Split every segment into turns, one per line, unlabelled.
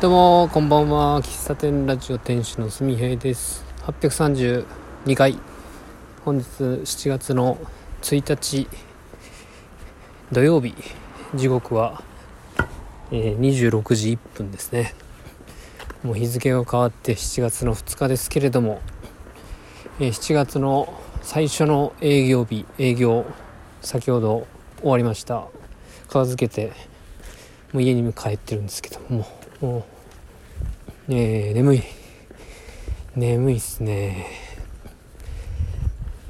どうもこんばんは。喫茶店ラジオ店主のすみへいです。832回本日7月の1日土曜日。時刻は、え、26時1分ですね。もう日付が変わって7月の2日ですけれども、え、7月の最初の営業日営業先ほど終わりました。片付けてもう家に帰ってるんですけども。もうねえ眠い。眠いっすね。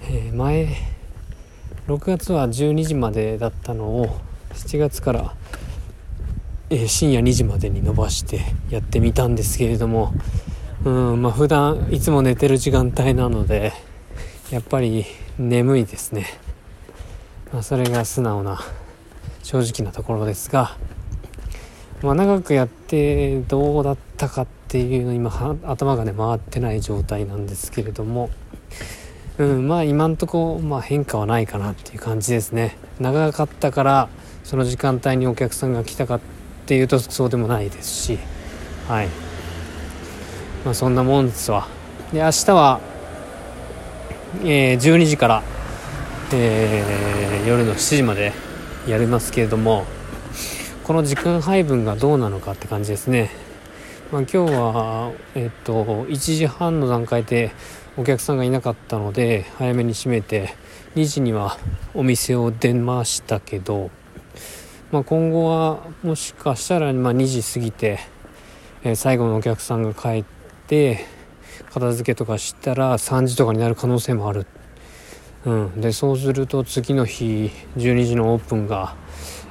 えー、前6月は12時までだったのを7月から、えー、深夜2時までに伸ばしてやってみたんですけれどもうんまあ普段いつも寝てる時間帯なのでやっぱり眠いですね、まあ、それが素直な正直なところですが、まあ、長くやってどうだったかっていうの今頭がね回ってない状態なんですけれども、うん、まあ今んとこ、まあ、変化はないかなっていう感じですね。長かったからその時間帯にお客さんが来たかっていうとそうでもないですし。はい。まあそんなもんですわ。で明日は、えー、12時から、えー、夜の7時までやりますけれども。この時間配分がどうなのかって感じですね。まあ、今日は、えっと、1時半の段階でお客さんがいなかったので早めに閉めて2時にはお店を出ましたけど、まあ、今後はもしかしたらま2時過ぎて、え、最後のお客さんが帰って片付けとかしたら3時とかになる可能性もある、うん、でそうすると次の日12時のオープンが、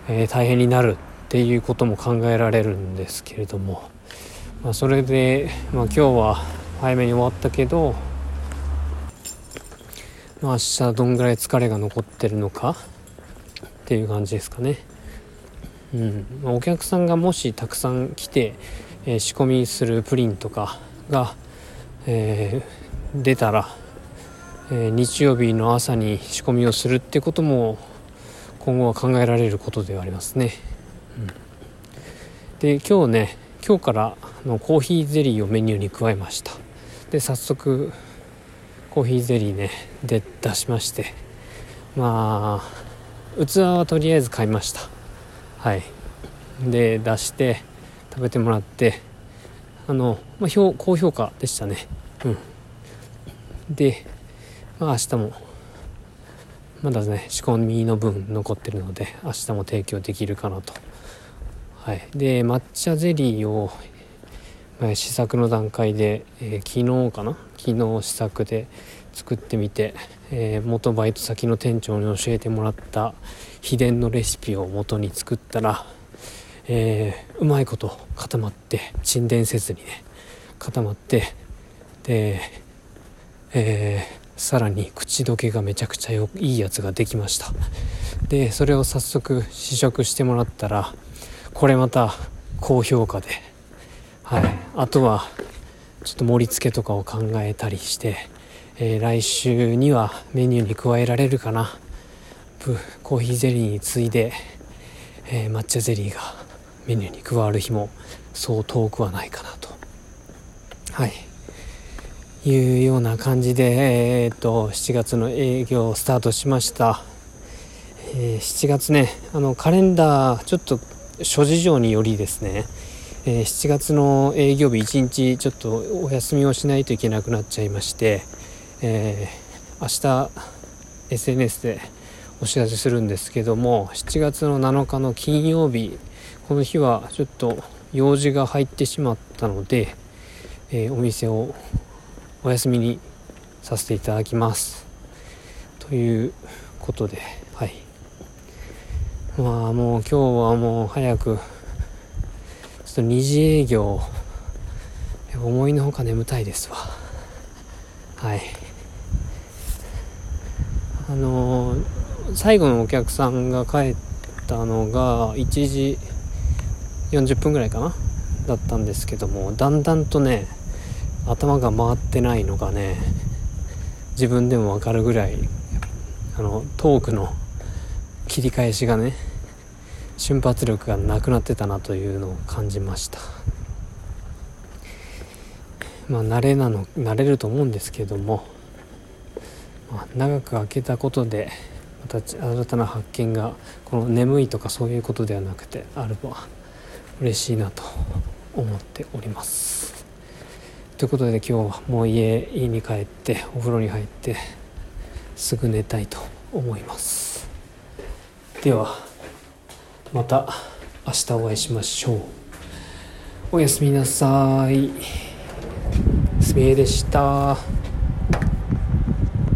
えー、大変になる。ていうことも考えられるんですけれども。まあ、それで、まあ、今日は早めに終わったけど、まあ、明日どんぐらい疲れが残ってるのかっていう感じですかね。うんまあ、お客さんがもしたくさん来て、えー、仕込みするプリンとかが、えー、出たら、えー、日曜日の朝に仕込みをするってことも今後は考えられることではありますね。で今日ね今日からのコーヒーゼリーをメニューに加えました。で早速コーヒーゼリーねで出しまして。まあ器はとりあえず買いました。はい。で出して食べてもらって。あの、まあ、評高評価でしたね。うん。で、まあ、明日もまだね仕込みの分残ってるので明日も提供できるかなと。はい、で抹茶ゼリーを、まあ、試作の段階で、えー、昨日かな？昨日試作で作ってみて、えー、元バイト先の店長に教えてもらった秘伝のレシピを元に作ったら、えー、うまいこと固まって沈殿せずにね固まってで、えー、さらに口どけがめちゃくちゃいいやつができました。でそれを早速試食してもらったらこれまた高評価で、はい、あとはちょっと盛り付けとかを考えたりして、えー、来週にはメニューに加えられるかな。コーヒーゼリーに次いで、えー、抹茶ゼリーがメニューに加わる日もそう遠くはないかなと。はい。いうような感じで、えー、っと7月の営業をスタートしました、えー、7月ねあのカレンダーちょっと諸事情によりですね、えー、7月の営業日1日ちょっとお休みをしないといけなくなっちゃいまして、えー、明日 SNS でお知らせするんですけども7月の7日の金曜日この日はちょっと用事が入ってしまったので、えー、お店をお休みにさせていただきます。ということではい。まあもう今日はもう早くちょっと2時営業思いのほか眠たいですわ。はい。あのー、最後のお客さんが帰ったのが1時40分ぐらいかな？だったんですけどもだんだんとね頭が回ってないのがね自分でも分かるぐらいあのトークの切り返しがね瞬発力がなくなってたなというのを感じました。まあ慣れなの慣れると思うんですけども、まあ、長く空けたことでまた新たな発見がこの眠いとかそういうことではなくてあれば嬉しいなと思っております。ということで今日はもう家家に帰ってお風呂に入ってすぐ寝たいと思います。ではまた明日お会いしましょう。おやすみなさい。すみえでした。